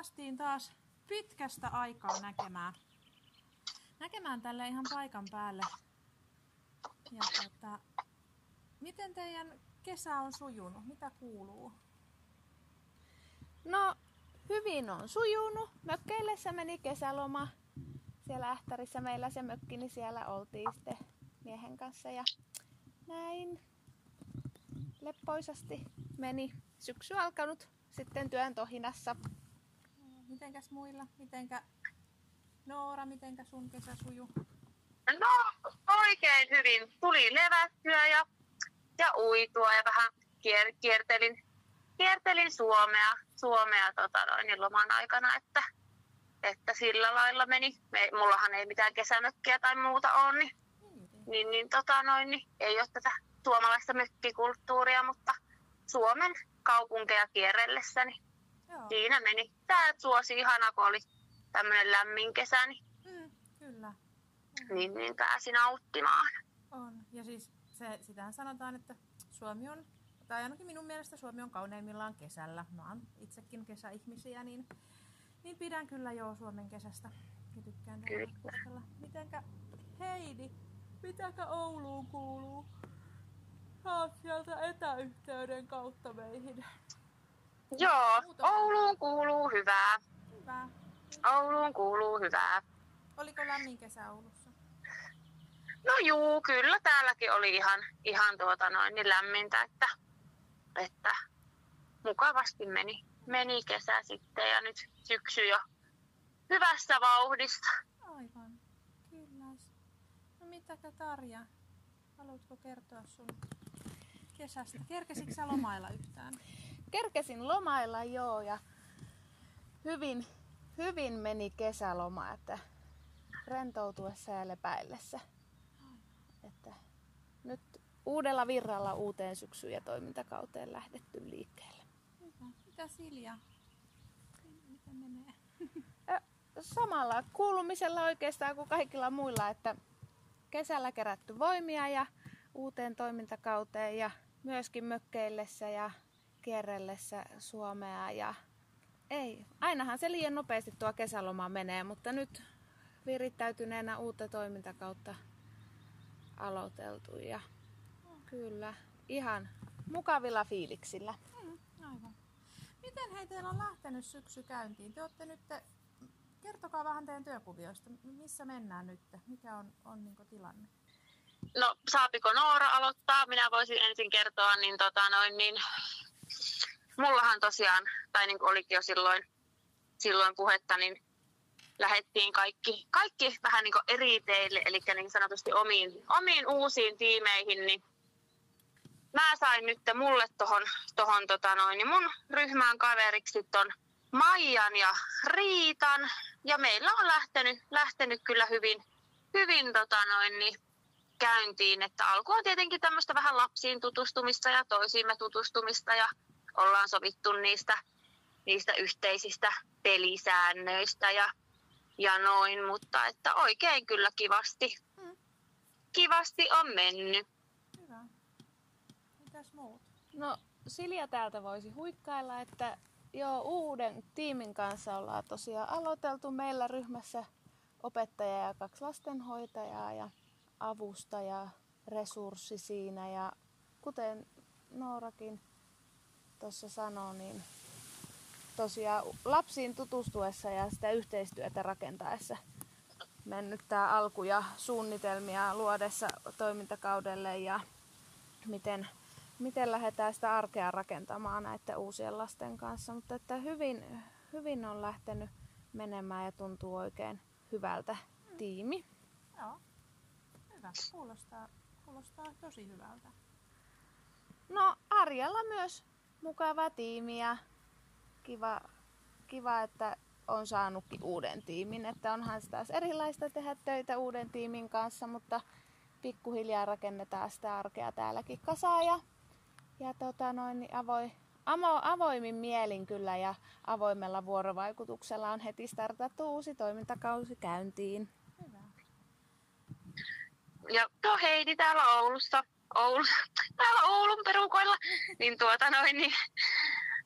päästiin taas pitkästä aikaa näkemään, näkemään tälle ihan paikan päälle. Ja tota, miten teidän kesä on sujunut? Mitä kuuluu? No, hyvin on sujunut. Mökkeillessä meni kesäloma. Siellä Ähtärissä meillä se mökki, niin siellä oltiin sitten miehen kanssa ja näin leppoisasti meni syksy alkanut sitten työn tohinassa. Mitenkäs muilla? Mitenkä Noora, mitenkä sun kesä sujuu? No oikein hyvin. Tuli levättyä ja, ja uitua ja vähän kier, kiertelin, kiertelin Suomea, Suomea tota noin, niin loman aikana, että, että sillä lailla meni. Me, mullahan ei mitään kesämökkiä tai muuta ole, niin, niin, niin, tota noin, niin ei ole tätä suomalaista mökkikulttuuria, mutta Suomen kaupunkeja kierrellessä, niin Joo, siinä meni. Tää suosi ihana, kun oli tämmöinen lämmin kesä, niin, mm, kyllä. niin, niin pääsi nauttimaan. On. Ja siis se, sitähän sanotaan, että Suomi on, tai ainakin minun mielestä Suomi on kauneimmillaan kesällä. Mä oon itsekin kesäihmisiä, niin, niin pidän kyllä jo Suomen kesästä. Ja tykkään Kyllä. Mitenkä Heidi, mitäkä Ouluun kuuluu? Saat sieltä etäyhteyden kautta meihin. Joo. Ouluun kuuluu hyvää. Hyvä. Ouluun kuuluu hyvää. Oliko lämmin kesä Oulussa? No juu, kyllä täälläkin oli ihan, ihan tuota noin niin lämmintä, että, että mukavasti meni, meni kesä sitten ja nyt syksy jo hyvässä vauhdissa. Aivan. Kyllä. No mitäkä Tarja? Haluatko kertoa sun kesästä? Kerkesitkö sä lomailla yhtään? Kerkesin lomailla joo ja hyvin, hyvin meni kesäloma, että rentoutuessa ja lepäillessä. Että nyt uudella virralla uuteen syksyyn ja toimintakauteen lähdetty liikkeelle. Hyvä. Mitä Silja? Miten menee? Samalla kuulumisella oikeastaan kuin kaikilla muilla, että kesällä kerätty voimia ja uuteen toimintakauteen ja myöskin mökkeillessä ja kierrellessä Suomea ja ei, ainahan se liian nopeasti tuo kesäloma menee, mutta nyt virittäytyneenä uutta toimintakautta aloiteltu ja kyllä ihan mukavilla fiiliksillä. Mm, aivan. Miten hei teillä on lähtenyt syksy käyntiin? Te olette nyt, kertokaa vähän teidän työkuvioista. Missä mennään nyt? Mikä on, on niin tilanne? No saapiko Noora aloittaa? Minä voisin ensin kertoa, niin, tota noin, niin mullahan tosiaan, tai niin kuin olikin jo silloin, silloin puhetta, niin lähdettiin kaikki, kaikki vähän niin kuin eri teille, eli niin sanotusti omiin, omiin uusiin tiimeihin, niin mä sain nyt mulle tohon, tohon tota noin, niin mun ryhmään kaveriksi ton Maijan ja Riitan, ja meillä on lähtenyt, lähtenyt kyllä hyvin, hyvin tota noin, niin käyntiin, että alku on tietenkin tämmöistä vähän lapsiin tutustumista ja toisiimme tutustumista ja ollaan sovittu niistä, niistä yhteisistä pelisäännöistä ja, ja noin, mutta että oikein kyllä kivasti, Mm. kivasti on mennyt. Hyvä. Mitäs muut? No Silja täältä voisi huikkailla, että jo uuden tiimin kanssa ollaan tosiaan aloiteltu meillä ryhmässä opettaja ja kaksi lastenhoitajaa ja avustaja, resurssi siinä ja kuten Noorakin tuossa sanoi, niin tosiaan lapsiin tutustuessa ja sitä yhteistyötä rakentaessa mennyt tämä alku ja suunnitelmia luodessa toimintakaudelle ja miten, miten lähdetään sitä arkea rakentamaan näiden uusien lasten kanssa. Mutta että hyvin, hyvin on lähtenyt menemään ja tuntuu oikein hyvältä tiimi. Joo. Hyvä. Kuulostaa, kuulostaa tosi hyvältä. No Arjalla myös mukava tiimi ja kiva, kiva, että on saanutkin uuden tiimin. Että onhan se taas erilaista tehdä töitä uuden tiimin kanssa, mutta pikkuhiljaa rakennetaan sitä arkea täälläkin kasaa ja, ja tota noin, niin avoin, amo, avoimin mielin kyllä ja avoimella vuorovaikutuksella on heti startattu uusi toimintakausi käyntiin. Ja no Heidi täällä Oulussa. Oulu, täällä Oulun perukoilla, niin tuota noin, niin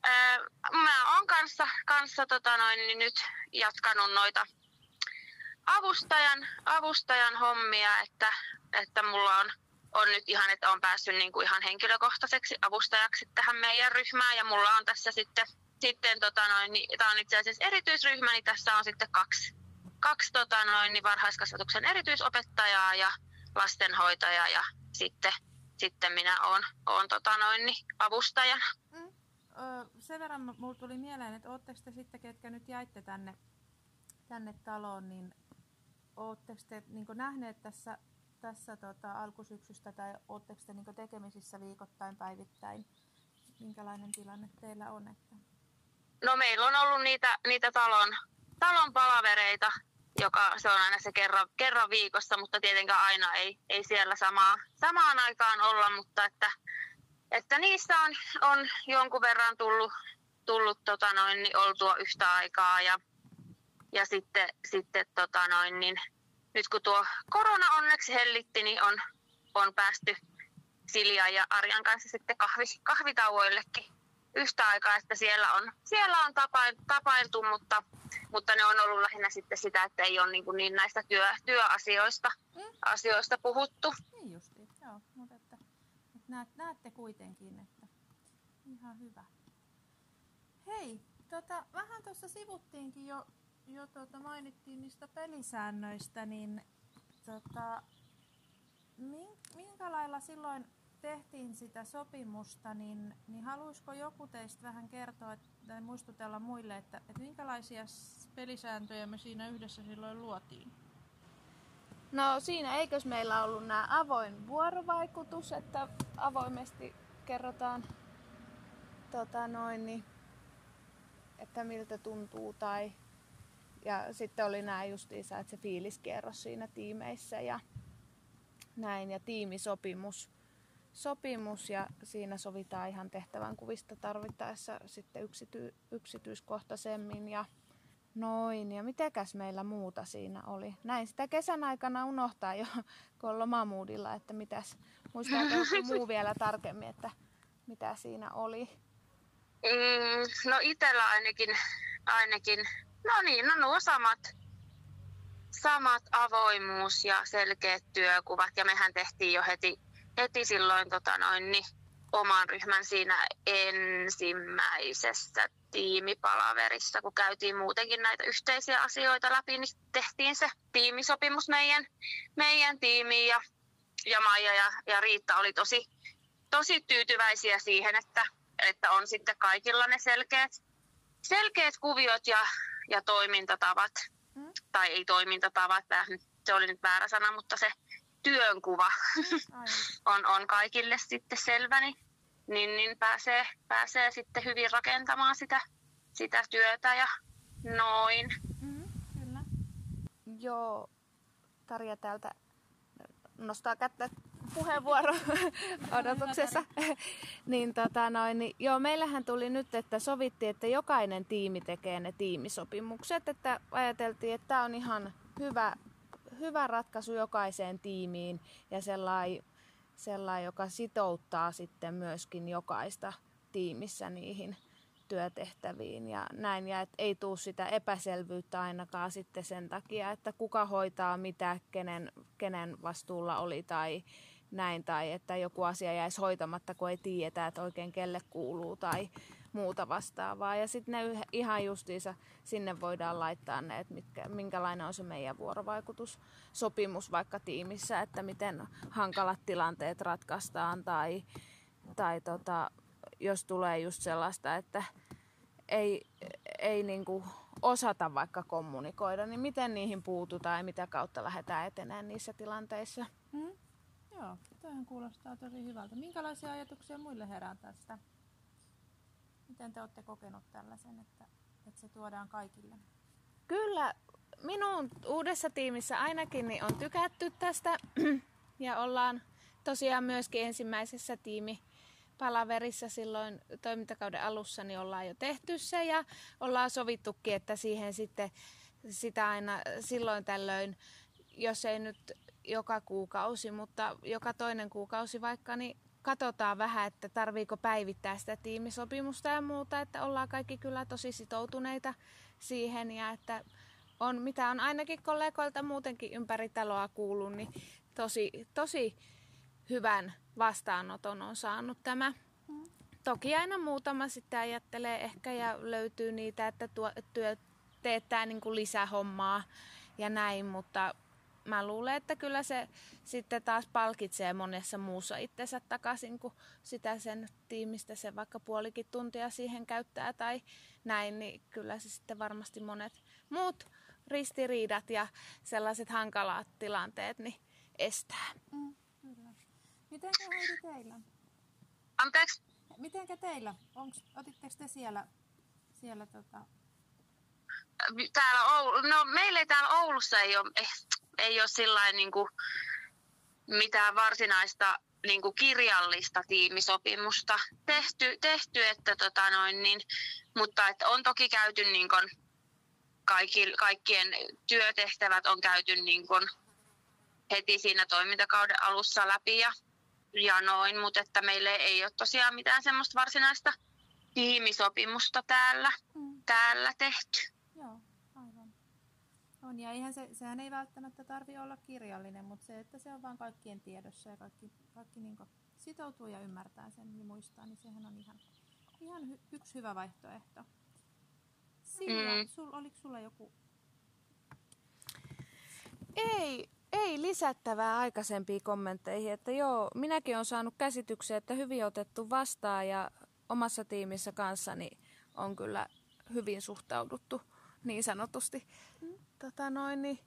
ää, mä oon kanssa, kanssa tota noin, niin nyt jatkanut noita avustajan, avustajan hommia, että, että mulla on, on nyt ihan, että on päässyt niin kuin ihan henkilökohtaiseksi avustajaksi tähän meidän ryhmään ja mulla on tässä sitten, sitten tota noin, niin, tämä on itse asiassa erityisryhmä, niin tässä on sitten kaksi, kaksi tota noin, niin varhaiskasvatuksen erityisopettajaa ja lastenhoitaja ja sitten, sitten minä olen, olen tota noin, niin avustajana. Mm. Ö, sen verran mulla tuli mieleen, että ootteko te sitten, ketkä nyt jäitte tänne, tänne taloon, niin ootteko te niin nähneet tässä, tässä tota, alkusyksystä tai ootteko te niin tekemisissä viikoittain, päivittäin? Minkälainen tilanne teillä on? Että... No meillä on ollut niitä, niitä talon, talon palavereita, joka se on aina se kerran, kerran viikossa, mutta tietenkään aina ei, ei siellä samaa, samaan aikaan olla, mutta että, että niissä on, on jonkun verran tullut, tullut tota noin, niin oltua yhtä aikaa ja, ja sitten, sitten tota noin, niin nyt kun tuo korona onneksi hellitti, niin on, on päästy Silja ja Arjan kanssa sitten kahvi, kahvitauoillekin yhtä aikaa, että siellä on, siellä on tapail, tapailtu, mutta, mutta ne on ollut lähinnä sitten sitä, että ei ole niin, kuin niin näistä työ, työasioista mm. asioista puhuttu. Niin justiin, joo, mutta että, että näet, näette kuitenkin, että ihan hyvä. Hei, tota, vähän tuossa sivuttiinkin jo, jo tuota, mainittiin niistä pelisäännöistä, niin tota, minkä lailla silloin tehtiin sitä sopimusta, niin, niin haluaisiko joku teistä vähän kertoa tai muistutella muille, että, että minkälaisia pelisääntöjä me siinä yhdessä silloin luotiin? No siinä eikös meillä ollut nämä avoin vuorovaikutus, että avoimesti kerrotaan tota noin, niin, että miltä tuntuu tai ja sitten oli nämä justiinsa, että se fiiliskierros siinä tiimeissä ja näin ja tiimisopimus sopimus ja siinä sovitaan ihan tehtävän kuvista tarvittaessa sitten yksity, yksityiskohtaisemmin ja noin. Ja mitäkäs meillä muuta siinä oli? Näin sitä kesän aikana unohtaa jo, kun on lomamuudilla, että mitäs, muistaako joku muu vielä tarkemmin, että mitä siinä oli? Mm, no itellä ainakin, ainakin, no niin, no nuo samat, samat avoimuus ja selkeät työkuvat ja mehän tehtiin jo heti heti silloin tota noin, niin oman ryhmän siinä ensimmäisessä tiimipalaverissa, kun käytiin muutenkin näitä yhteisiä asioita läpi, niin tehtiin se tiimisopimus meidän, meidän tiimiin ja, ja Maija ja, ja Riitta oli tosi, tosi tyytyväisiä siihen, että, että on sitten kaikilla ne selkeät, selkeät kuviot ja, ja toimintatavat, mm. tai ei toimintatavat, se oli nyt väärä sana, mutta se työnkuva on, on kaikille sitten selvä, niin, niin, niin pääsee, pääsee sitten hyvin rakentamaan sitä, sitä työtä ja noin. Mm, kyllä. Joo, Tarja täältä nostaa kättä puheenvuoro odotuksessa. niin, tota noin, niin, joo, meillähän tuli nyt, että sovittiin, että jokainen tiimi tekee ne tiimisopimukset, että ajateltiin, että tämä on ihan hyvä hyvä ratkaisu jokaiseen tiimiin ja sellainen, sellai, joka sitouttaa sitten myöskin jokaista tiimissä niihin työtehtäviin ja näin. Ja et ei tule sitä epäselvyyttä ainakaan sitten sen takia, että kuka hoitaa mitä, kenen, kenen vastuulla oli tai näin. Tai että joku asia jäisi hoitamatta, kun ei tiedetä, että oikein kelle kuuluu tai muuta vastaavaa. Ja sitten ne ihan justiinsa sinne voidaan laittaa ne, että mitkä, minkälainen on se meidän vuorovaikutussopimus vaikka tiimissä, että miten hankalat tilanteet ratkaistaan tai, tai tota, jos tulee just sellaista, että ei, ei niinku osata vaikka kommunikoida, niin miten niihin puututaan ja mitä kautta lähdetään etenemään niissä tilanteissa. Mm. Joo, tämähän kuulostaa tosi hyvältä. Minkälaisia ajatuksia muille herää tästä? Miten te olette kokenut tällaisen, että, että se tuodaan kaikille? Kyllä, minun uudessa tiimissä ainakin niin on tykätty tästä ja ollaan tosiaan myöskin ensimmäisessä tiimi palaverissa silloin toimintakauden alussa niin ollaan jo tehty se ja ollaan sovittukin, että siihen sitten sitä aina silloin tällöin, jos ei nyt joka kuukausi, mutta joka toinen kuukausi vaikka, niin katsotaan vähän, että tarviiko päivittää sitä tiimisopimusta ja muuta, että ollaan kaikki kyllä tosi sitoutuneita siihen ja että on, mitä on ainakin kollegoilta muutenkin ympäri taloa kuullut, niin tosi, tosi hyvän vastaanoton on saanut tämä. Toki aina muutama sitten ajattelee ehkä ja löytyy niitä, että tuo, työ teettää niin kuin lisähommaa ja näin, mutta mä luulen, että kyllä se sitten taas palkitsee monessa muussa itsensä takaisin, kun sitä sen tiimistä se vaikka puolikin tuntia siihen käyttää tai näin, niin kyllä se sitten varmasti monet muut ristiriidat ja sellaiset hankalat tilanteet niin estää. Mm, kyllä. Mitenkä Heidi teillä? Anteeksi? Mitenkä teillä? Onks, otitteko te siellä, siellä tota... Täällä Oulu, no meillä ei täällä Oulussa ei ole, ei, ei ole sillain niin kuin mitään varsinaista niin kuin kirjallista tiimisopimusta tehty, tehty että tota noin, niin, mutta että on toki käyty niin kuin kaikki, kaikkien työtehtävät on käyty niin kuin heti siinä toimintakauden alussa läpi ja, ja noin, mutta että meille ei ole tosiaan mitään semmoista varsinaista tiimisopimusta täällä, mm. täällä tehty. Joo. On, ja eihän se, sehän ei välttämättä tarvi olla kirjallinen, mutta se, että se on vaan kaikkien tiedossa ja kaikki, kaikki niin sitoutuu ja ymmärtää sen ja muistaa, niin sehän on ihan, ihan hy, yksi hyvä vaihtoehto. Sillä, mm. sul, oliko sulla joku? Ei, ei lisättävää aikaisempiin kommentteihin, että joo, minäkin olen saanut käsityksen, että hyvin otettu vastaan ja omassa tiimissä kanssani on kyllä hyvin suhtauduttu niin sanotusti mm. Tota noin, niin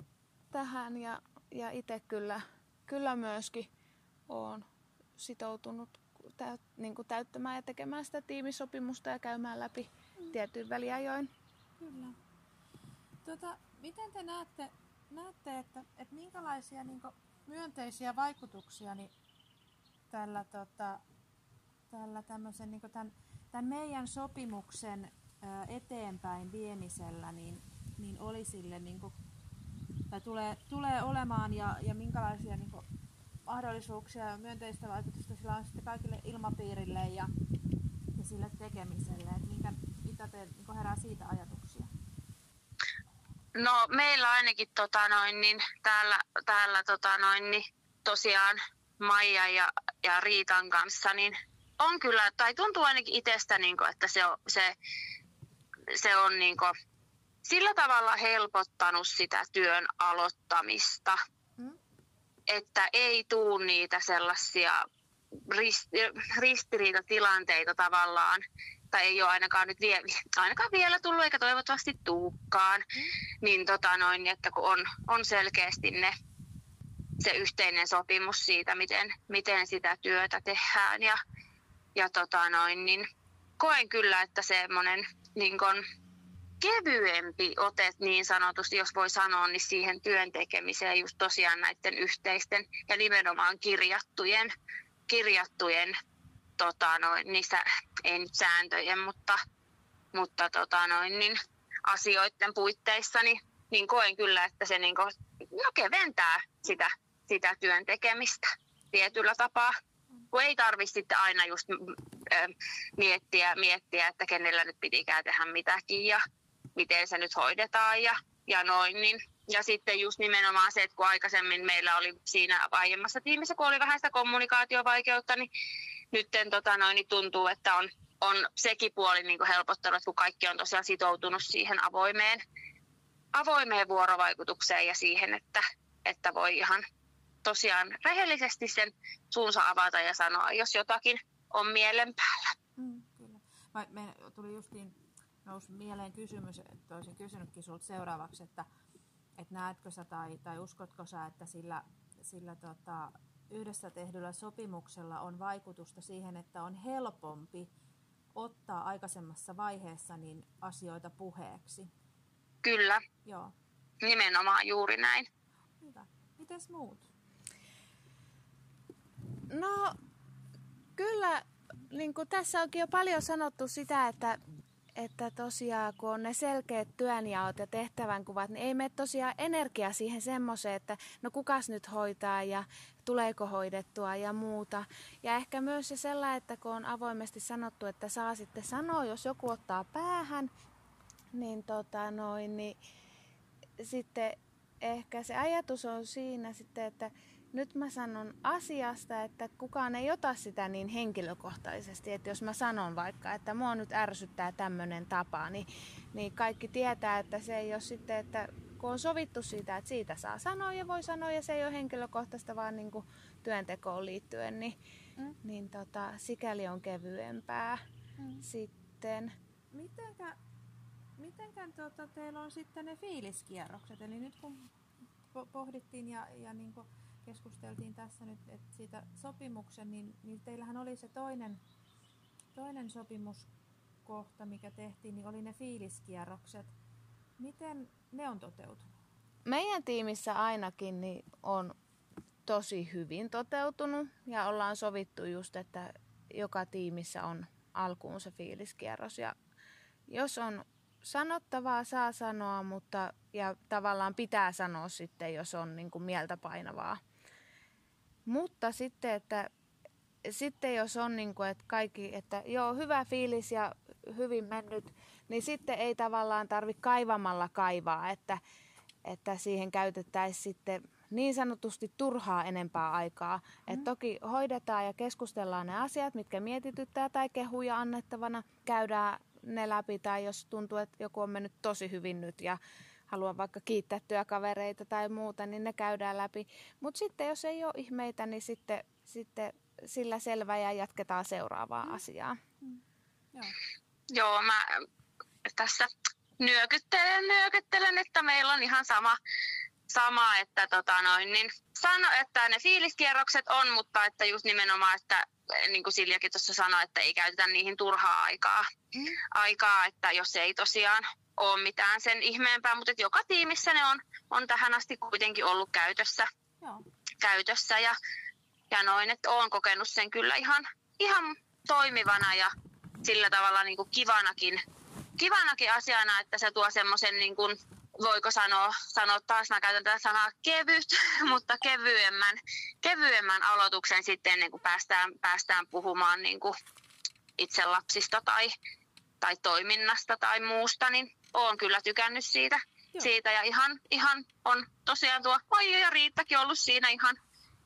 tähän ja, ja itse kyllä, kyllä myöskin olen sitoutunut täyt, niin kuin täyttämään ja tekemään sitä tiimisopimusta ja käymään läpi mm. tietyin väliajoin. Kyllä. Tota, miten te näette, näette että, että minkälaisia niin myönteisiä vaikutuksia niin tällä, tota, tällä tämmöisen, niin tämän, tämän meidän sopimuksen eteenpäin viemisellä niin, niin oli sille, niin kuin, tai tulee, tulee olemaan ja, ja minkälaisia niin kuin, mahdollisuuksia ja myönteistä vaikutusta sillä on sitten kaikille ilmapiirille ja, ja sille tekemiselle. Että minkä, mitä te niin herää siitä ajatuksia? No meillä ainakin tota noin, niin täällä, täällä tota noin, niin tosiaan Maija ja, ja Riitan kanssa, niin on kyllä, tai tuntuu ainakin itsestä, niin kuin, että se on, se, se on niin kuin, sillä tavalla helpottanut sitä työn aloittamista, mm. että ei tuu niitä sellaisia ristiriitatilanteita tavallaan, tai ei ole ainakaan nyt vie, ainakaan vielä tullut eikä toivottavasti tuukaan, mm. niin tota noin, että kun on, on selkeästi ne, se yhteinen sopimus siitä, miten, miten sitä työtä tehdään ja, ja tota noin, niin koen kyllä, että semmoinen niin kun, kevyempi ote niin sanotusti, jos voi sanoa, niin siihen työn tekemiseen just tosiaan näiden yhteisten ja nimenomaan kirjattujen, kirjattujen tota, noin, niissä, ei nyt sääntöjen, mutta, mutta tota, noin, niin asioiden puitteissa, niin, niin koen kyllä, että se niin kuin, no, keventää sitä, sitä työn tekemistä tietyllä tapaa. Kun ei tarvitse aina just äh, miettiä, miettiä, että kenellä nyt pitikään tehdä mitäkin ja miten se nyt hoidetaan ja, ja noin. Niin. Ja sitten just nimenomaan se, että kun aikaisemmin meillä oli siinä aiemmassa tiimissä, kun oli vähän sitä kommunikaatiovaikeutta, niin nyt tota noin, niin tuntuu, että on, on sekin puoli niin kuin helpottanut, kun kaikki on tosiaan sitoutunut siihen avoimeen, avoimeen vuorovaikutukseen ja siihen, että, että voi ihan tosiaan rehellisesti sen suunsa avata ja sanoa, jos jotakin on mielen päällä. Mm, kyllä. Mä, me tuli justiin nousi mieleen kysymys, että olisin kysynytkin sinulta seuraavaksi, että, että näetkö sä tai, tai uskotko sä, että sillä, sillä tota, yhdessä tehdyllä sopimuksella on vaikutusta siihen, että on helpompi ottaa aikaisemmassa vaiheessa niin asioita puheeksi. Kyllä. Joo. Nimenomaan juuri näin. Hyvä. Mites muut? No, kyllä, niin kuin tässä onkin jo paljon sanottu sitä, että, että tosiaan kun on ne selkeät työnjaot ja tehtävänkuvat, niin ei mene tosiaan energia siihen semmoiseen, että no kukas nyt hoitaa ja tuleeko hoidettua ja muuta. Ja ehkä myös se sellainen, että kun on avoimesti sanottu, että saa sitten sanoa, jos joku ottaa päähän, niin, tota noin, niin sitten ehkä se ajatus on siinä sitten, että nyt mä sanon asiasta, että kukaan ei ota sitä niin henkilökohtaisesti. Että jos mä sanon vaikka, että mua nyt ärsyttää tämmöinen tapa, niin, niin kaikki tietää, että se ei ole sitten, että kun on sovittu siitä, että siitä saa sanoa ja voi sanoa ja se ei ole henkilökohtaista vaan niin kuin työntekoon liittyen, niin, mm. niin tota, sikäli on kevyempää mm. sitten. Mitenkä, mitenkä tota, teillä on sitten ne fiiliskierrokset? Eli nyt kun pohdittiin ja, ja niin kuin keskusteltiin tässä nyt että siitä sopimuksen, niin, niin teillähän oli se toinen, toinen sopimuskohta, mikä tehtiin, niin oli ne fiiliskierrokset. Miten ne on toteutunut? Meidän tiimissä ainakin niin on tosi hyvin toteutunut ja ollaan sovittu just, että joka tiimissä on alkuun se fiiliskierros. Ja jos on sanottavaa, saa sanoa, mutta ja tavallaan pitää sanoa sitten, jos on niin kuin mieltä painavaa. Mutta sitten, että sitten jos on niin kuin, että kaikki, että joo, hyvä fiilis ja hyvin mennyt, niin sitten ei tavallaan tarvi kaivamalla kaivaa, että, että siihen käytettäisiin sitten niin sanotusti turhaa enempää aikaa. Mm. Et toki hoidetaan ja keskustellaan ne asiat, mitkä mietityttää tai kehuja annettavana, käydään ne läpi tai jos tuntuu, että joku on mennyt tosi hyvin nyt ja haluan vaikka kiittää työkavereita tai muuta, niin ne käydään läpi. Mutta sitten jos ei ole ihmeitä, niin sitten, sitten sillä selvä ja jatketaan seuraavaa mm. asiaa. Mm. Joo. Joo, mä tässä nyökyttelen, nyökyttelen, että meillä on ihan sama, sama että tota noin, niin sano, että ne fiiliskierrokset on, mutta että just nimenomaan, että niin kuin Siljakin tuossa sanoi, että ei käytetä niihin turhaa aikaa, mm. aikaa että jos ei tosiaan ole mitään sen ihmeempää, mutta että joka tiimissä ne on, on tähän asti kuitenkin ollut käytössä, Joo. käytössä ja, ja noin, että olen kokenut sen kyllä ihan, ihan toimivana ja sillä tavalla niin kuin kivanakin, kivanakin asiana, että se tuo semmoisen niin kuin, voiko sanoa, sanoa taas, mä käytän tätä sanaa kevyt, mutta kevyemmän, kevyemmän aloituksen sitten ennen kuin päästään, päästään puhumaan niin kuin itse lapsista tai, tai toiminnasta tai muusta, niin olen kyllä tykännyt siitä, siitä ja ihan, ihan on tosiaan tuo Maija ja Riittakin ollut siinä ihan,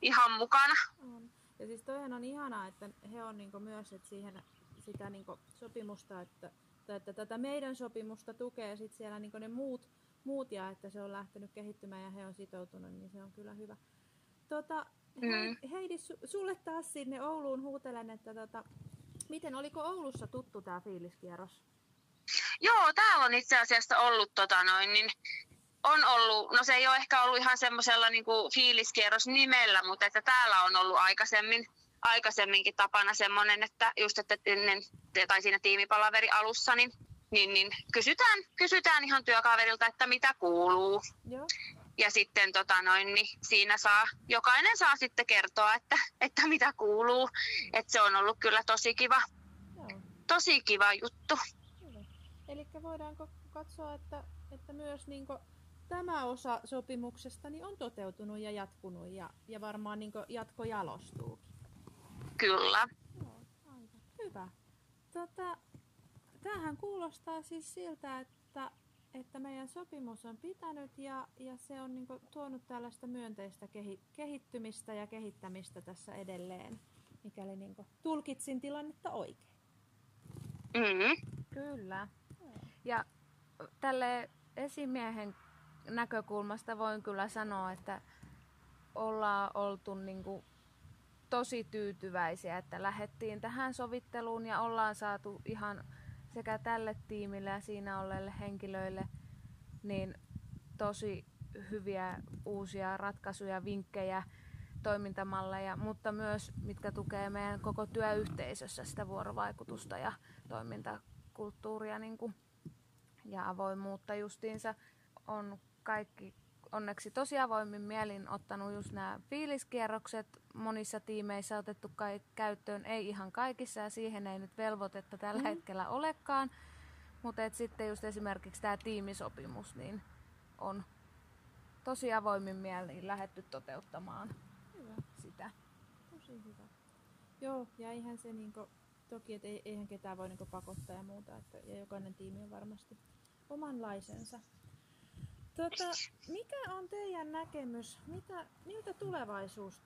ihan mukana. On. Ja siis toihan on ihanaa, että he on niinku myös että siihen sitä niinku sopimusta, että, että tätä meidän sopimusta tukee sit siellä niinku ne muut, muut ja että se on lähtenyt kehittymään ja he on sitoutunut, niin se on kyllä hyvä. Tota, mm. Heidi, sulle taas sinne Ouluun huutelen, että tota, miten oliko Oulussa tuttu tämä fiiliskierros? Joo, täällä on itse asiassa ollut tota noin, niin on ollut, no se ei ole ehkä ollut ihan semmoisella niin fiiliskierros nimellä, mutta että täällä on ollut aikaisemmin, aikaisemminkin tapana semmoinen, että just että ennen, tai siinä tiimipalaveri alussa, niin, niin, niin kysytään, kysytään ihan työkaverilta, että mitä kuuluu. Joo. Ja sitten tota noin, niin siinä saa, jokainen saa sitten kertoa, että, että mitä kuuluu. Että se on ollut kyllä tosi kiva, Joo. tosi kiva juttu. Eli voidaanko katsoa, että, että myös niin tämä osa sopimuksesta niin on toteutunut ja jatkunut ja, ja varmaan niin jatko jalostuukin. Kyllä. Joo, aivan. Hyvä. Tota, tämähän kuulostaa siis siltä, että, että meidän sopimus on pitänyt ja, ja se on niin tuonut tällaista myönteistä kehi, kehittymistä ja kehittämistä tässä edelleen, mikäli niin tulkitsin tilannetta oikein. Mm-hmm. Kyllä. Ja tälle esimiehen näkökulmasta voin kyllä sanoa, että ollaan oltu niin kuin tosi tyytyväisiä, että lähdettiin tähän sovitteluun ja ollaan saatu ihan sekä tälle tiimille ja siinä olleille henkilöille niin tosi hyviä uusia ratkaisuja, vinkkejä, toimintamalleja, mutta myös mitkä tukee meidän koko työyhteisössä sitä vuorovaikutusta ja toimintakulttuuria niin kuin ja avoimuutta justiinsa on kaikki onneksi tosi avoimin mielin ottanut just nämä fiiliskierrokset monissa tiimeissä otettu kai käyttöön, ei ihan kaikissa ja siihen ei nyt velvoitetta tällä mm. hetkellä olekaan. Mutta sitten just esimerkiksi tämä tiimisopimus niin on tosi avoimin mielin lähetty toteuttamaan Hyvä. sitä. Tosi hyvä. Joo, ja eihän se niinku, toki, että eihän ketään voi niinku pakottaa ja muuta, että, ja jokainen tiimi on varmasti omanlaisensa. Tota, mikä on teidän näkemys, mitä, miltä tulevaisuus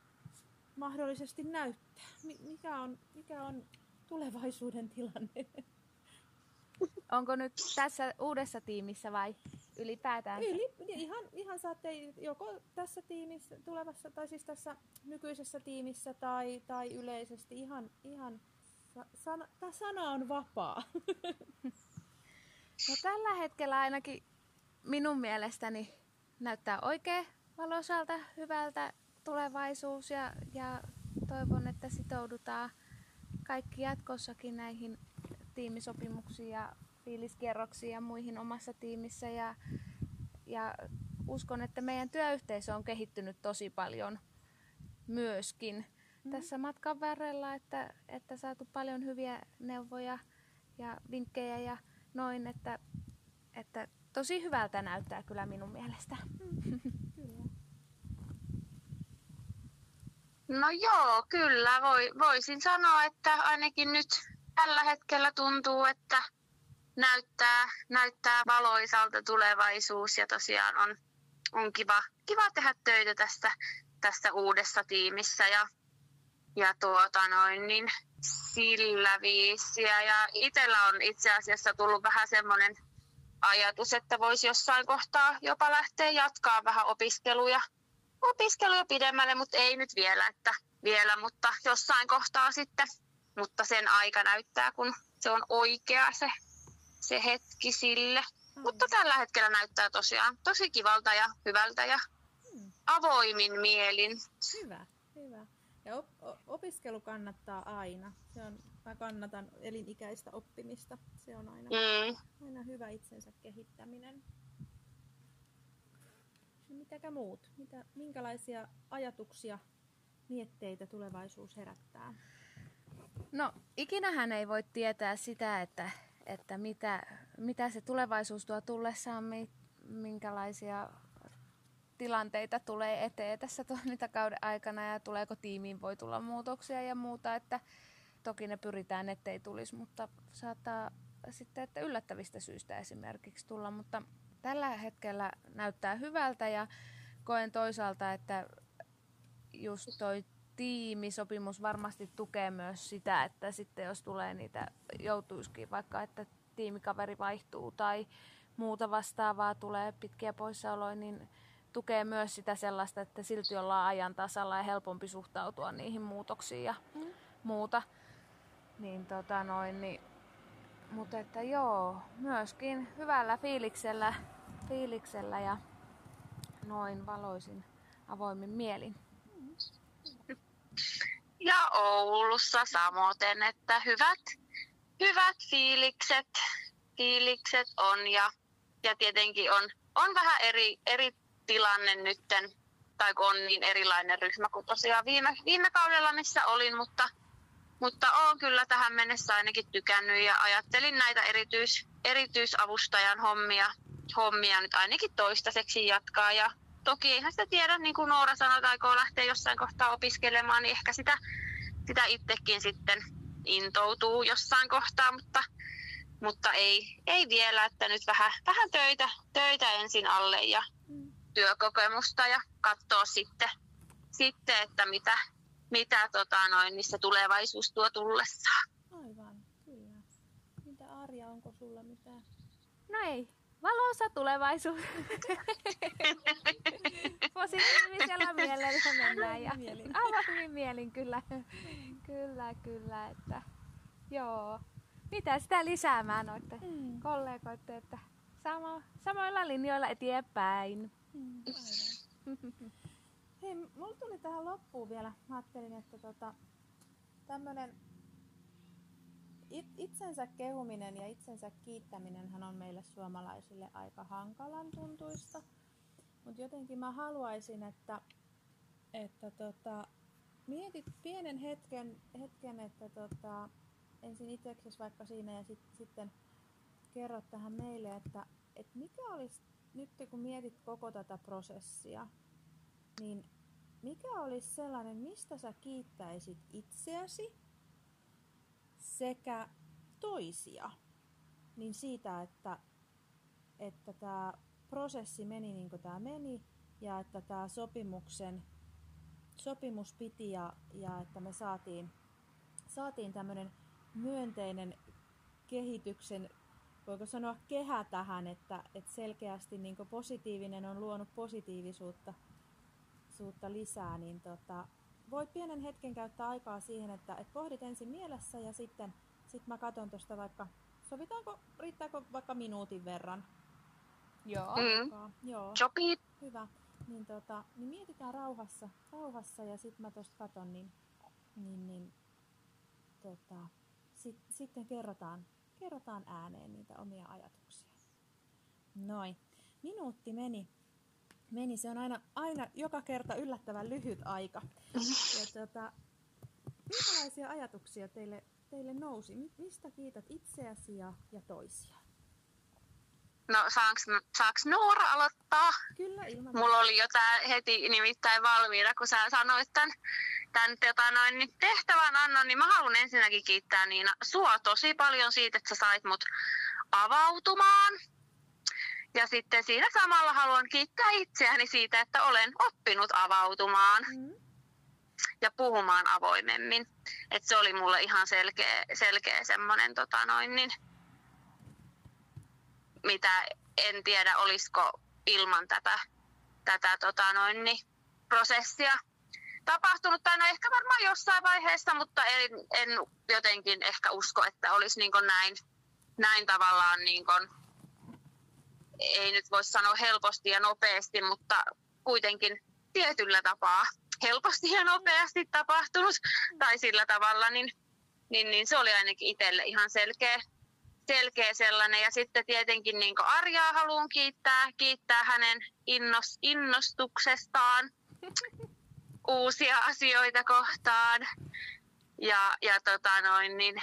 mahdollisesti näyttää? Mi- mikä, on, mikä on tulevaisuuden tilanne? Onko nyt tässä uudessa tiimissä vai ylipäätään? Yli, ihan, ihan saatte joko tässä tiimissä, tulevassa, tai siis tässä nykyisessä tiimissä tai, tai yleisesti ihan, ihan sana, tämä sana on vapaa. No tällä hetkellä ainakin minun mielestäni näyttää oikein valoisalta, hyvältä tulevaisuus ja, ja toivon, että sitoudutaan kaikki jatkossakin näihin tiimisopimuksiin ja fiiliskierroksiin ja muihin omassa tiimissä ja, ja uskon, että meidän työyhteisö on kehittynyt tosi paljon myöskin mm. tässä matkan varrella, että, että saatu paljon hyviä neuvoja ja vinkkejä ja noin, että, että tosi hyvältä näyttää kyllä minun mielestä. Kyllä. No joo, kyllä. Voi, voisin sanoa, että ainakin nyt tällä hetkellä tuntuu, että näyttää, näyttää valoisalta tulevaisuus ja tosiaan on, on kiva, kiva tehdä töitä tässä, tässä uudessa tiimissä ja, ja tuota noin, niin sillä viisiä. Ja itsellä on itse asiassa tullut vähän semmoinen ajatus, että voisi jossain kohtaa jopa lähteä jatkaa vähän opiskeluja, opiskeluja pidemmälle, mutta ei nyt vielä, että vielä, mutta jossain kohtaa sitten. Mutta sen aika näyttää, kun se on oikea se, se hetki sille. Aivan. Mutta tällä hetkellä näyttää tosiaan tosi kivalta ja hyvältä ja Hmm. avoimin mielin. Hyvä, hyvä. Ja op- opiskelu kannattaa aina. Se on, mä kannatan elinikäistä oppimista. Se on aina, Mm. aina hyvä itsensä kehittäminen. No mitäkä muut? Mitä, minkälaisia ajatuksia, mietteitä tulevaisuus herättää? No, ikinähän ei voi tietää sitä, että, että mitä, mitä se tulevaisuus tuo tullessaan, mi- minkälaisia tilanteita tulee eteen tässä toimintakauden aikana ja tuleeko tiimiin voi tulla muutoksia ja muuta, että toki ne pyritään, ettei tulisi, mutta saattaa sitten, että yllättävistä syistä esimerkiksi tulla, mutta tällä hetkellä näyttää hyvältä ja koen toisaalta, että just toi tiimisopimus varmasti tukee myös sitä, että sitten jos tulee niitä, joutuisikin vaikka, että tiimikaveri vaihtuu tai muuta vastaavaa tulee pitkiä poissaoloja, niin tukee myös sitä sellaista, että silti ollaan ajan tasalla ja helpompi suhtautua niihin muutoksiin ja Mm. muuta. Niin tota noin, niin, mutta että joo, myöskin hyvällä fiiliksellä, fiiliksellä ja noin valoisin avoimin mielin. Ja Oulussa samoin, että hyvät, hyvät fiilikset, fiilikset on ja, ja tietenkin on, on vähän eri, eri tilanne nytten, tai kun on niin erilainen ryhmä kuin tosiaan viime, viime kaudella, missä olin, mutta, mutta olen kyllä tähän mennessä ainakin tykännyt ja ajattelin näitä erityis, erityisavustajan hommia, hommia nyt ainakin toistaiseksi jatkaa ja toki eihän sitä tiedä, niin kuin Noora sanoi, että aikoo lähteä jossain kohtaa opiskelemaan, niin ehkä sitä, sitä itsekin sitten intoutuu jossain kohtaa, mutta, mutta ei, ei vielä, että nyt vähän, vähän töitä, töitä ensin alle ja Mm. Työkokemusta ja katsoa sitten, sitten että mitä, mitä tota noin, missä tulevaisuus tuo tullessaan. Aivan, kyllä. Mitä Arja, onko sulla mitään? No ei, valoisa tulevaisuus. Positiivisella mielellä mennään ja mielin. avoimin mielin kyllä. kyllä, kyllä, että joo. Mitä sitä lisäämään noiden Mm. kollegoiden, että sama, samoilla linjoilla eteenpäin. Aivan. Hei, mulla tuli tähän loppuun vielä, mä ajattelin, että tota, tämmönen it, itsensä kehuminen ja itsensä kiittäminen on meille suomalaisille aika hankalan tuntuista. Mutta jotenkin mä haluaisin, että, että tota, mietit pienen hetken, hetken että tota, ensin itseksesi vaikka siinä ja sit, sitten kerrot tähän meille, että, että mikä olisi, nyt kun mietit koko tätä prosessia, niin mikä olisi sellainen, mistä sä kiittäisit itseäsi sekä toisia, niin siitä, että, että tämä prosessi meni niin kuin tämä meni ja että tämä sopimuksen sopimus piti ja, ja että me saatiin, saatiin tämmöinen myönteinen kehityksen, voiko sanoa kehä tähän, että, että selkeästi niin positiivinen on luonut positiivisuutta suutta lisää, niin tota, voit pienen hetken käyttää aikaa siihen, että, että pohdit ensin mielessä ja sitten sit mä katson tuosta vaikka, sovitaanko, riittääkö vaikka minuutin verran? Joo. Mm. Joo. Sopii. Hyvä. Niin, tota, niin mietitään rauhassa, rauhassa ja sitten mä tuosta katon, niin, niin, niin tota, sit, sitten kerrotaan, kerrotaan ääneen niitä omia ajatuksia. Noin. Minuutti meni. Meni. Se on aina, aina joka kerta yllättävän lyhyt aika. Ja, tota, minkälaisia ajatuksia teille, teille nousi? Mistä kiität itseäsi ja, ja toisia? No saaks, saaks Noora aloittaa? Kyllä, ilman. Mulla oli jo tää heti nimittäin valmiina, kun sä sanoit tämän, tämän tota noin, niin tehtävän annon, niin mä haluan ensinnäkin kiittää Niina sua tosi paljon siitä, että sä sait mut avautumaan. Ja sitten siinä samalla haluan kiittää itseäni siitä, että olen oppinut avautumaan mm. ja puhumaan avoimemmin. Et se oli mulle ihan selkeä, selkeä semmoinen tota noin, niin, mitä en tiedä olisiko ilman tätä, tätä tota noin, niin, prosessia tapahtunut. Tai no ehkä varmaan jossain vaiheessa, mutta en, en jotenkin ehkä usko, että olisi niin näin, näin tavallaan niin kuin, ei nyt voi sanoa helposti ja nopeasti, mutta kuitenkin tietyllä tapaa helposti ja nopeasti tapahtunut tai sillä tavalla, niin, niin, niin se oli ainakin itselle ihan selkeä, selkeä sellainen. Ja sitten tietenkin niin Arjaa haluan kiittää, kiittää hänen innos, innostuksestaan uusia asioita kohtaan. Ja, ja, tota noin, niin,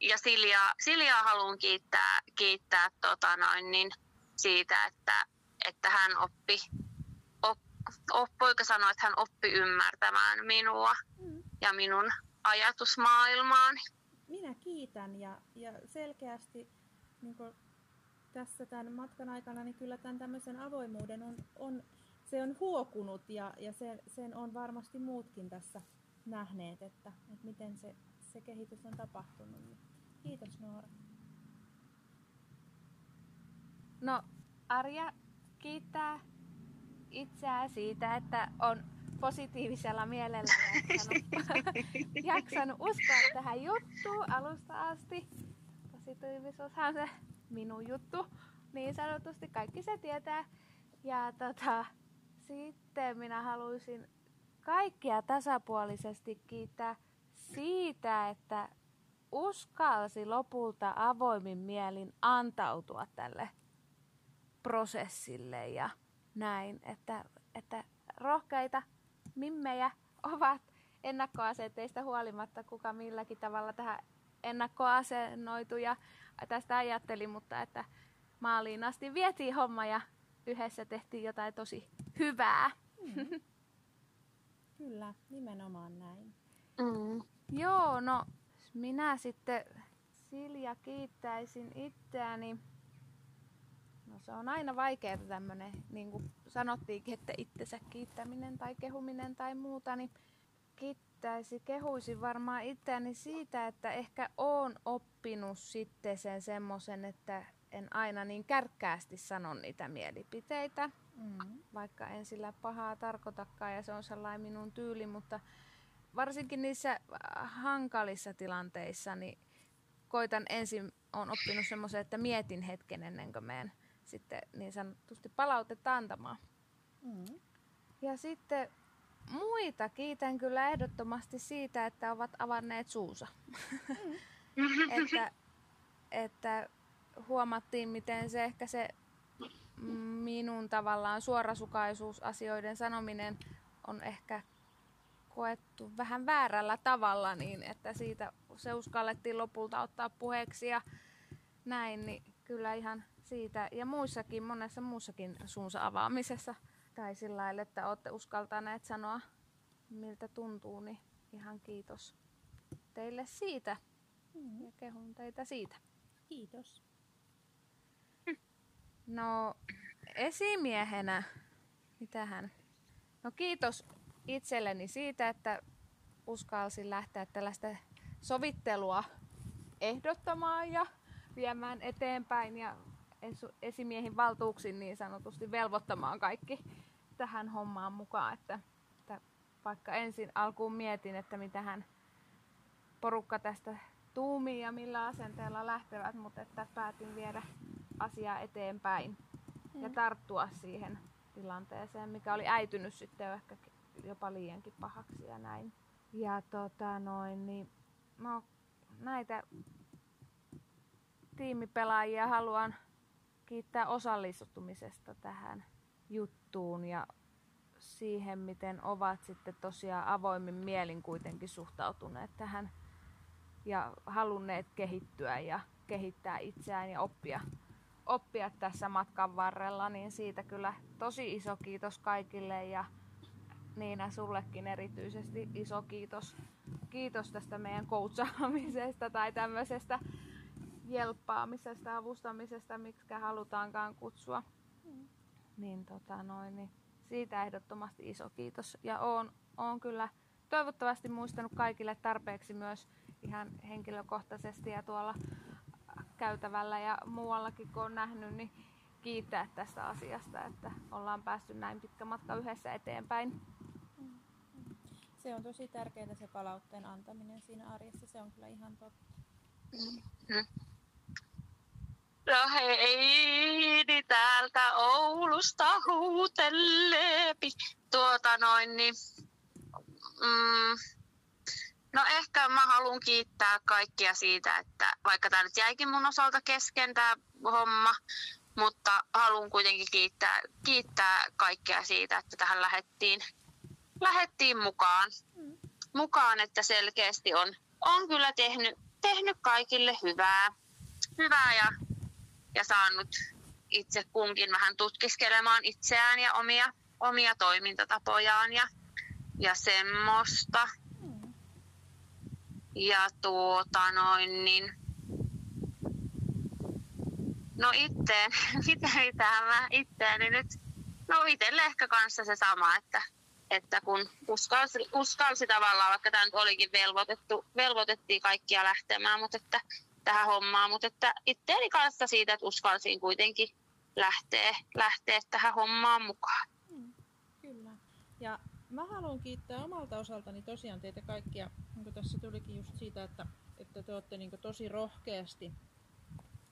ja Siljaa, Siljaa haluan kiittää, kiittää tota noin, niin, siitä, että, että hän oppi, op, op, poika sanoi, että hän oppi ymmärtämään minua ja minun ajatusmaailmaani minä kiitän ja, ja selkeästi niin tässä tämän matkan aikana niin kyllä tämän tämmöisen avoimuuden on, on se on huokunut ja, ja se, sen on varmasti muutkin tässä nähneet, että, että miten se, se kehitys on tapahtunut. Niin kiitos Noora. No Arja kiittää itseään siitä, että on positiivisella mielellä jaksanut, jaksanut uskoa tähän juttuun alusta asti. Positiivisuushan se minun juttu, niin sanotusti kaikki se tietää. Ja tota, sitten minä haluaisin kaikkia tasapuolisesti kiittää siitä, että uskalsi lopulta avoimin mielin antautua tälle prosessille ja näin, että, että rohkeita mimmejä ovat ennakkoaseteista huolimatta, kuka milläkin tavalla tähän ennakkoasennoitu ja tästä ajatteli, mutta että maaliin asti vietiin homma ja yhdessä tehtiin jotain tosi hyvää. Mm. Kyllä, nimenomaan näin. Mm. Joo, no minä sitten Silja kiittäisin itseäni No se on aina vaikeaa tämmöinen, niin kuin sanottiinkin, että itsensä kiittäminen tai kehuminen tai muuta, niin kiittäisi, kehuisin varmaan itseäni siitä, että ehkä oon oppinut sitten sen semmoisen, että en aina niin kärkkäästi sano niitä mielipiteitä, mm. vaikka en sillä pahaa tarkoitakaan ja se on sellainen minun tyyli, mutta varsinkin niissä hankalissa tilanteissa, niin koitan ensin, on oppinut semmoisen, että mietin hetken ennen kuin menen sitten niin sanotusti palautetta antamaan. Mm. Ja sitten muita kiitän kyllä ehdottomasti siitä, että ovat avanneet suusa. Mm. että, että huomattiin, miten se ehkä se minun tavallaan suorasukaisuus asioiden sanominen on ehkä koettu vähän väärällä tavalla, niin että siitä se uskallettiin lopulta ottaa puheeksi ja näin, niin kyllä ihan siitä ja muissakin, monessa muussakin suunsa avaamisessa tai sillä lailla, että olette uskaltaneet sanoa miltä tuntuu, niin ihan kiitos teille siitä mm. ja kehun teitä siitä. Kiitos. No esimiehenä, mitähän? No kiitos itselleni siitä, että uskalsin lähteä tällaista sovittelua ehdottamaan ja viemään eteenpäin ja esimiehin valtuuksin niin sanotusti velvoittamaan kaikki tähän hommaan mukaan. Että, että vaikka ensin alkuun mietin, että mitä hän porukka tästä tuumii ja millä asenteella lähtevät, mutta että päätin viedä asiaa eteenpäin mm. ja tarttua siihen tilanteeseen, mikä oli äitynyt sitten ehkä jopa liiankin pahaksi ja näin. Ja tota noin, niin no, näitä tiimipelaajia haluan kiittää osallistumisesta tähän juttuun ja siihen, miten ovat sitten tosiaan avoimin mielin kuitenkin suhtautuneet tähän ja halunneet kehittyä ja kehittää itseään ja oppia, oppia tässä matkan varrella, niin siitä kyllä tosi iso kiitos kaikille ja Niina sullekin erityisesti iso kiitos. Kiitos tästä meidän coachaamisesta tai tämmöisestä jelppaamisesta, avustamisesta, miksi halutaankaan kutsua. Mm. Niin, tota noin, niin siitä ehdottomasti iso kiitos. Ja oon, oon kyllä toivottavasti muistanut kaikille tarpeeksi myös ihan henkilökohtaisesti ja tuolla käytävällä ja muuallakin kun on nähnyt, niin kiittää tästä asiasta, että ollaan päästy näin pitkä matka yhdessä eteenpäin. Se on tosi tärkeää se palautteen antaminen siinä arjessa, se on kyllä ihan totta. Mm-hmm. No Heidi täältä Oulusta huuteleepi. Tuota noin, niin, mm, no ehkä mä haluan kiittää kaikkia siitä, että vaikka tämä nyt jäikin mun osalta kesken tämä homma, mutta haluan kuitenkin kiittää, kiittää kaikkia siitä, että tähän lähettiin, lähettiin mukaan. Mukaan, että selkeästi on, on kyllä tehnyt, tehnyt kaikille hyvää, hyvää ja ja saanut itse kunkin vähän tutkiskelemaan itseään ja omia, omia toimintatapojaan ja, ja semmoista. Ja tuota noin, niin no itteen, mitä, mitä mä itteeni nyt, no itselle ehkä kanssa se sama, että, että kun uskalsi, uskalsi tavallaan, vaikka tämä olikin velvoitettu, velvoitettiin kaikkia lähtemään, mutta että tähän hommaan, mutta että itteeni kanssa siitä, että uskalsin kuitenkin lähteä, lähteä tähän hommaan mukaan. Mm, kyllä. Ja mä haluan kiittää omalta osaltani tosiaan teitä kaikkia, niin kuin tässä tulikin just siitä, että, että te olette niin tosi rohkeasti,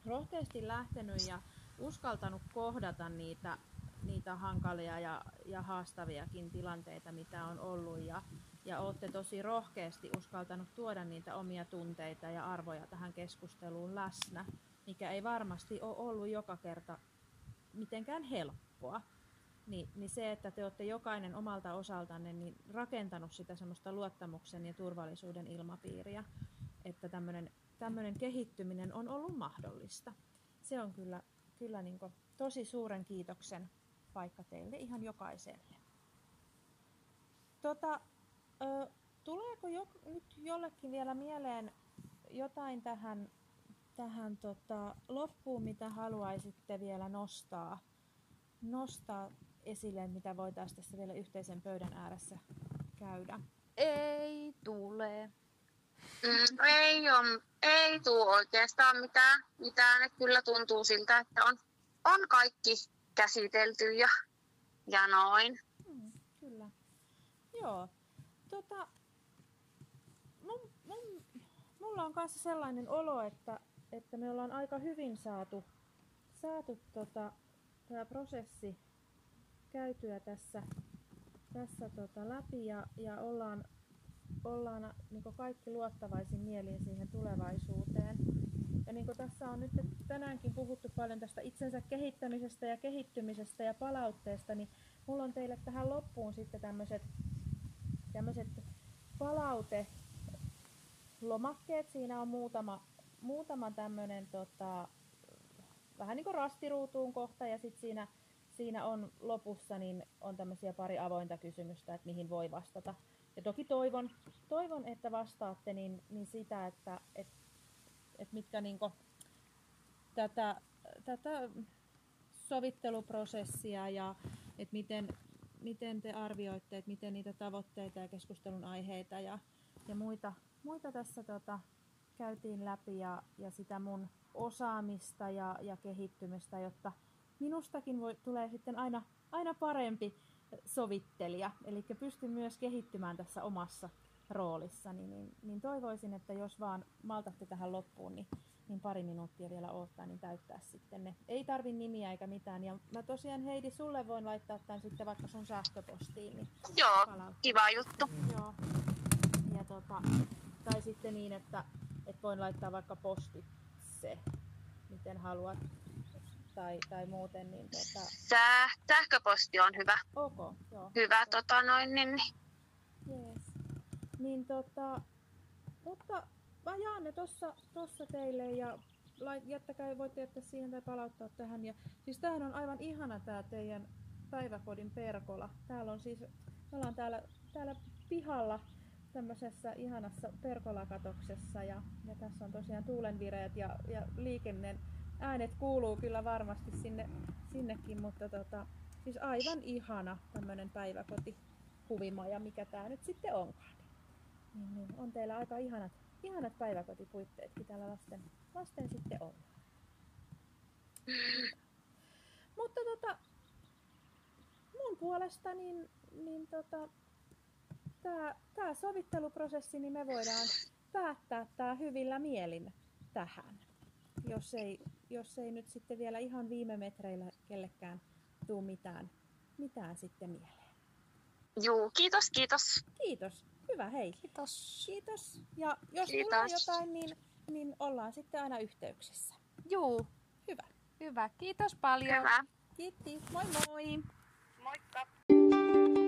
rohkeasti lähtenyt ja uskaltanut kohdata niitä, niitä hankalia ja, ja haastaviakin tilanteita, mitä on ollut. Ja, ja olette tosi rohkeasti uskaltanut tuoda niitä omia tunteita ja arvoja tähän keskusteluun läsnä, mikä ei varmasti ole ollut joka kerta mitenkään helppoa. Ni, niin se, että te olette jokainen omalta osaltanne niin rakentanut sitä semmoista luottamuksen ja turvallisuuden ilmapiiriä, että tämmöinen kehittyminen on ollut mahdollista. Se on kyllä, kyllä niin tosi suuren kiitoksen paikka teille ihan jokaiselle. Tota, Ö, tuleeko jo, nyt jollekin vielä mieleen jotain tähän, tähän tota, loppuun, mitä haluaisitte vielä nostaa, nostaa esille, mitä voitaisiin tässä vielä yhteisen pöydän ääressä käydä? Ei tule. Mm, ei, on, ei tule oikeastaan mitään, mitään. Että kyllä tuntuu siltä, että on, on kaikki käsitelty ja, ja noin. Mm, kyllä. Joo, tota, mun, mun, mulla on kanssa sellainen olo, että, että me ollaan aika hyvin saatu, saatu tota, tämä prosessi käytyä tässä, tässä tota läpi ja, ja ollaan, ollaan niin kaikki luottavaisin mielin siihen tulevaisuuteen. Ja niin kuin tässä on nyt tänäänkin puhuttu paljon tästä itsensä kehittämisestä ja kehittymisestä ja palautteesta, niin mulla on teille tähän loppuun sitten tämmöiset tämmöiset palaute lomakkeet. Siinä on muutama, muutama tämmöinen tota, vähän niin kuin rastiruutuun kohta ja sitten siinä, siinä on lopussa niin on tämmöisiä pari avointa kysymystä, että mihin voi vastata. Ja toki toivon, toivon että vastaatte niin, niin sitä, että et, et mitkä niin tätä, tätä sovitteluprosessia ja että miten, miten te arvioitte, että miten niitä tavoitteita ja keskustelun aiheita ja, ja muita, muita tässä tota, käytiin läpi ja, ja sitä mun osaamista ja, ja kehittymistä, jotta minustakin voi, tulee sitten aina, aina parempi sovittelija. Eli pystyn myös kehittymään tässä omassa roolissani, niin, niin toivoisin, että jos vaan maltatte tähän loppuun, niin, niin pari minuuttia vielä odottaa, niin täyttää sitten ne. Ei tarvi nimiä eikä mitään. Ja mä tosiaan Heidi, sulle voin laittaa tämän sitten vaikka sun sähköpostiin. Niin Joo, palaut- kiva juttu. Joo. Ja tota, tai sitten niin, että, että voin laittaa vaikka postitse, miten haluat. Tai, tai muuten, niin tota, Sää, sähköposti on hyvä. ok, joo. Hyvä tota noin, niin Jees. Niin tota, mutta mä jaan ne tossa, tossa teille ja jättäkää, voitte jättää siihen tai palauttaa tähän. Ja, siis tämähän on aivan ihana tää teidän päiväkodin perkola. Täällä on siis, me ollaan täällä, täällä pihalla tämmöisessä ihanassa perkolakatoksessa ja, ja tässä on tosiaan tuulenvireet ja, ja liikenne äänet kuuluu kyllä varmasti sinne, sinnekin, mutta tota, siis aivan ihana tämmöinen päiväkoti huvimaja, mikä tämä nyt sitten onkaan. Niin, niin on teillä aika ihanat, ihanat päiväkotipuitteetkin täällä lasten, lasten sitten on. Mutta tota, mun puolesta niin, niin tota, tämä tää sovitteluprosessi, niin me voidaan päättää tämä hyvillä mielin tähän. Jos ei, jos ei nyt sitten vielä ihan viime metreillä kellekään tuu mitään, mitään sitten mieleen. juu, kiitos, kiitos. Kiitos. Hyvä, hei. Kiitos. Kiitos. Ja jos Kiitos. tulee jotain, niin, niin ollaan sitten aina yhteyksissä. Juu, Hyvä. hyvä. Kiitos paljon. Hyvä. Kiitti. Moi moi. Moikka.